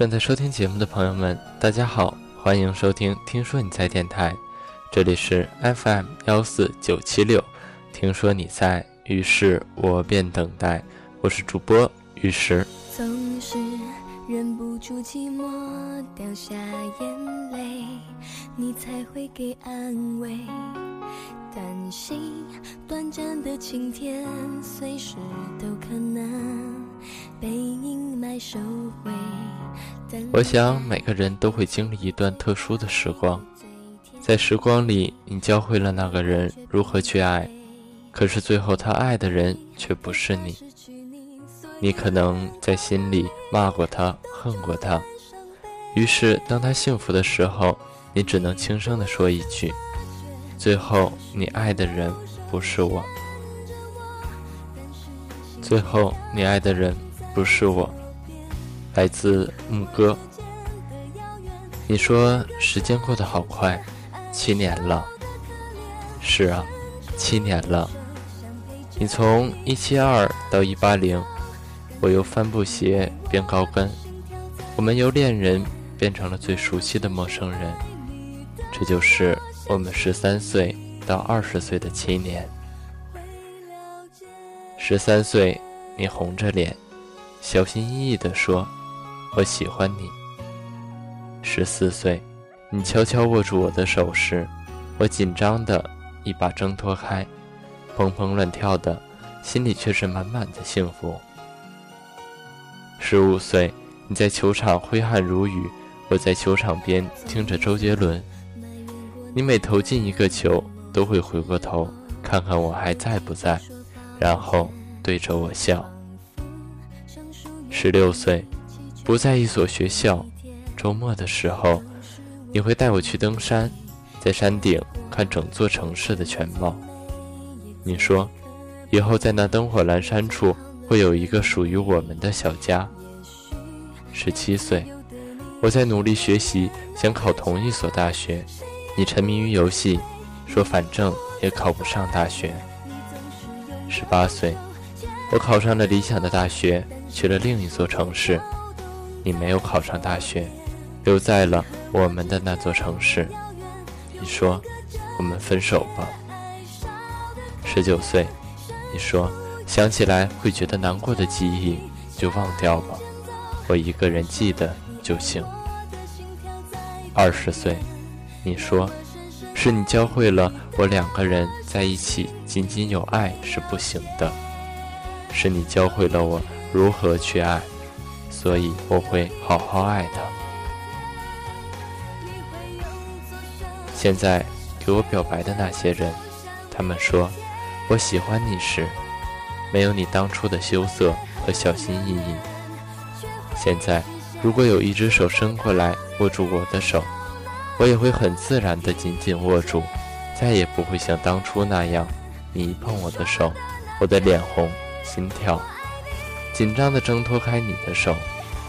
正在收听节目的朋友们，大家好，欢迎收听《听说你在电台》，这里是 FM 幺四九七六。听说你在，于是我便等待。我是主播玉石。总是忍不住寂寞，掉下眼泪，你才会给安慰。担心短暂的晴天，随时都可能。我想每个人都会经历一段特殊的时光，在时光里，你教会了那个人如何去爱，可是最后他爱的人却不是你。你可能在心里骂过他，恨过他，于是当他幸福的时候，你只能轻声地说一句。最后，你爱的人不是我。最后，你爱的人不是我。来自牧歌。你说时间过得好快，七年了。是啊，七年了。你从一七二到一八零，我由帆布鞋变高跟，我们由恋人变成了最熟悉的陌生人。这就是。我们十三岁到二十岁的七年。十三岁，你红着脸，小心翼翼地说：“我喜欢你。”十四岁，你悄悄握住我的手时，我紧张的一把挣脱开，砰砰乱跳的，心里却是满满的幸福。十五岁，你在球场挥汗如雨，我在球场边听着周杰伦。你每投进一个球，都会回过头看看我还在不在，然后对着我笑。十六岁，不在一所学校，周末的时候，你会带我去登山，在山顶看整座城市的全貌。你说，以后在那灯火阑珊处，会有一个属于我们的小家。十七岁，我在努力学习，想考同一所大学。你沉迷于游戏，说反正也考不上大学。十八岁，我考上了理想的大学，去了另一座城市。你没有考上大学，留在了我们的那座城市。你说，我们分手吧。十九岁，你说想起来会觉得难过的记忆就忘掉吧，我一个人记得就行。二十岁。你说，是你教会了我两个人在一起仅仅有爱是不行的，是你教会了我如何去爱，所以我会好好爱他。现在给我表白的那些人，他们说我喜欢你时，没有你当初的羞涩和小心翼翼。现在，如果有一只手伸过来握住我的手。我也会很自然地紧紧握住，再也不会像当初那样，你一碰我的手，我的脸红，心跳，紧张地挣脱开你的手，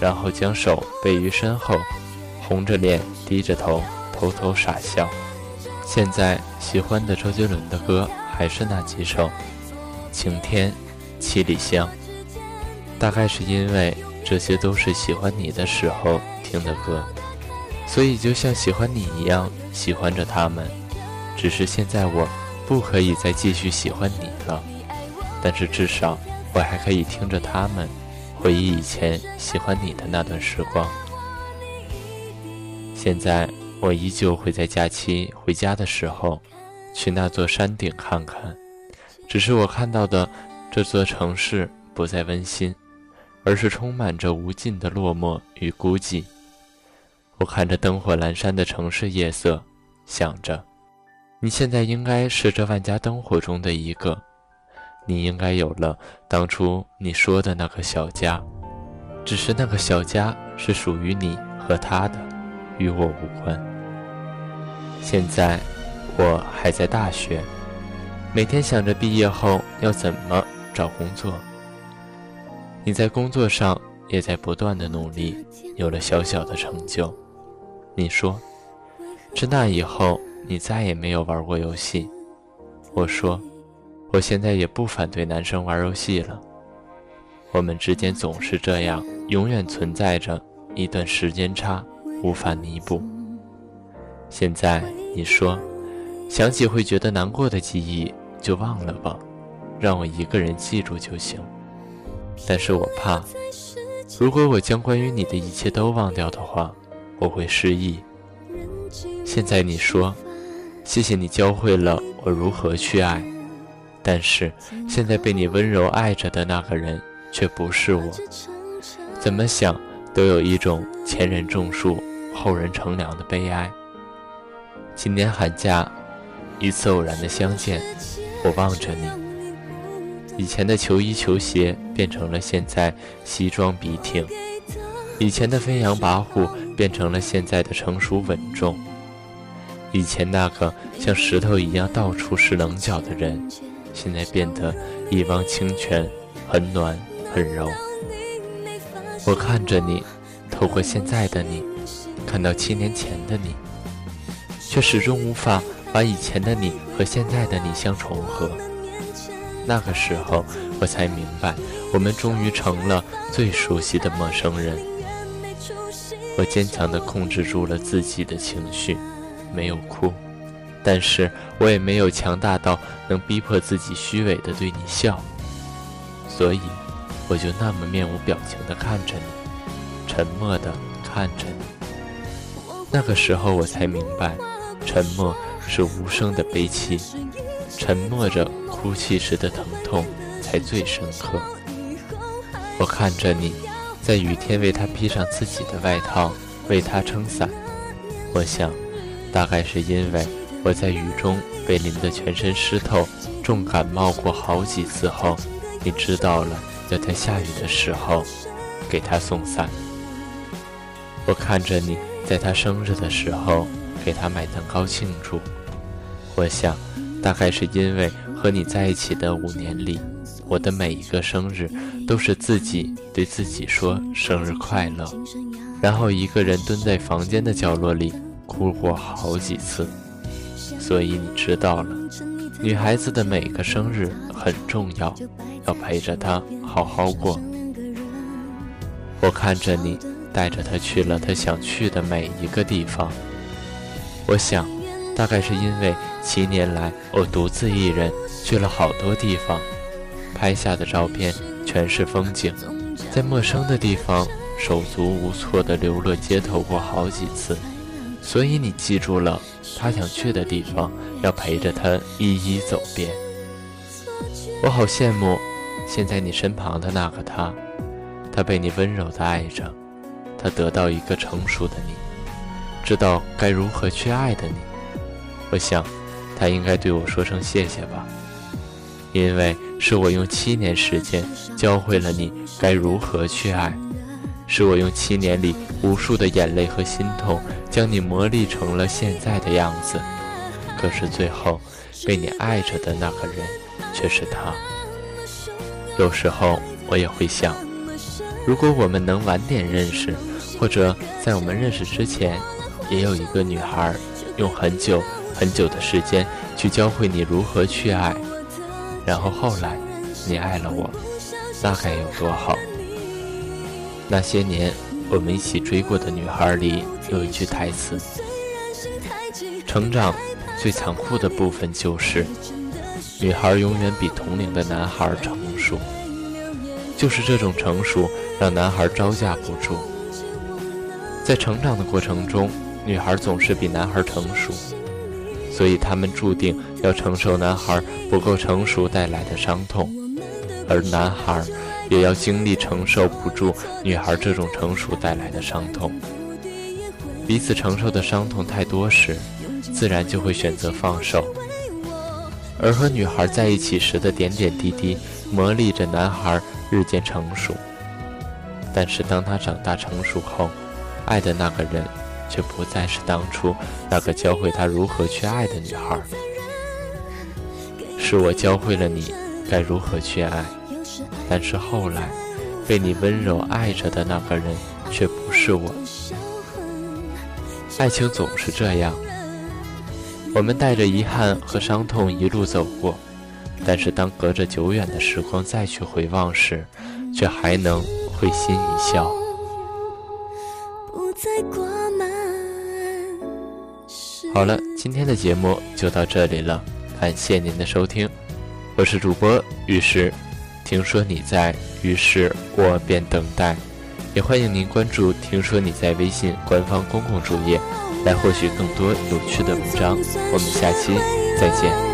然后将手背于身后，红着脸，低着头，偷偷傻笑。现在喜欢的周杰伦的歌还是那几首，《晴天》《七里香》，大概是因为这些都是喜欢你的时候听的歌。所以，就像喜欢你一样喜欢着他们，只是现在我不可以再继续喜欢你了。但是至少我还可以听着他们，回忆以前喜欢你的那段时光。现在我依旧会在假期回家的时候，去那座山顶看看。只是我看到的这座城市不再温馨，而是充满着无尽的落寞与孤寂。我看着灯火阑珊的城市夜色，想着，你现在应该是这万家灯火中的一个，你应该有了当初你说的那个小家，只是那个小家是属于你和他的，与我无关。现在我还在大学，每天想着毕业后要怎么找工作。你在工作上也在不断的努力，有了小小的成就。你说，自那以后，你再也没有玩过游戏。我说，我现在也不反对男生玩游戏了。我们之间总是这样，永远存在着一段时间差，无法弥补。现在你说，想起会觉得难过的记忆就忘了吧，让我一个人记住就行。但是我怕，如果我将关于你的一切都忘掉的话，我会失忆。现在你说，谢谢你教会了我如何去爱，但是现在被你温柔爱着的那个人却不是我。怎么想都有一种前人种树，后人乘凉的悲哀。今年寒假，一次偶然的相见，我望着你。以前的球衣球鞋变成了现在西装笔挺，以前的飞扬跋扈变成了现在的成熟稳重。以前那个像石头一样到处是棱角的人，现在变得一汪清泉，很暖很柔。我看着你，透过现在的你，看到七年前的你。却始终无法把以前的你和现在的你相重合。那个时候，我才明白，我们终于成了最熟悉的陌生人。我坚强地控制住了自己的情绪，没有哭，但是我也没有强大到能逼迫自己虚伪的对你笑。所以，我就那么面无表情的看着你，沉默的看着你。那个时候，我才明白。沉默是无声的悲戚，沉默着哭泣时的疼痛才最深刻。我看着你，在雨天为他披上自己的外套，为他撑伞。我想，大概是因为我在雨中被淋得全身湿透，重感冒过好几次后，你知道了要在下雨的时候给他送伞。我看着你在他生日的时候。给他买蛋糕庆祝，我想，大概是因为和你在一起的五年里，我的每一个生日都是自己对自己说生日快乐，然后一个人蹲在房间的角落里哭过好几次。所以你知道了，女孩子的每个生日很重要，要陪着她好好过。我看着你带着她去了她想去的每一个地方。我想，大概是因为七年来我独自一人去了好多地方，拍下的照片全是风景，在陌生的地方手足无措地流落街头过好几次，所以你记住了他想去的地方，要陪着他一一走遍。我好羡慕现在你身旁的那个他，他被你温柔地爱着，他得到一个成熟的你。知道该如何去爱的你，我想，他应该对我说声谢谢吧，因为是我用七年时间教会了你该如何去爱，是我用七年里无数的眼泪和心痛将你磨砺成了现在的样子。可是最后，被你爱着的那个人却是他。有时候我也会想，如果我们能晚点认识，或者在我们认识之前。也有一个女孩，用很久很久的时间去教会你如何去爱，然后后来你爱了我，那该有多好？那些年我们一起追过的女孩里有一句台词：成长最残酷的部分就是，女孩永远比同龄的男孩成熟，就是这种成熟让男孩招架不住，在成长的过程中。女孩总是比男孩成熟，所以他们注定要承受男孩不够成熟带来的伤痛，而男孩也要经历承受不住女孩这种成熟带来的伤痛。彼此承受的伤痛太多时，自然就会选择放手。而和女孩在一起时的点点滴滴，磨砺着男孩日渐成熟。但是当他长大成熟后，爱的那个人。却不再是当初那个教会他如何去爱的女孩，是我教会了你该如何去爱，但是后来被你温柔爱着的那个人却不是我爱情总是这样我们带着遗憾和伤痛一路走过但是当隔着久远的时光再去回望时却还能会心一笑好了今天的节目就到这里了感谢您的收听我是主播玉石听说你在，于是我便等待，也欢迎您关注“听说你在”微信官方公共主页，来获取更多有趣的文章。我们下期再见。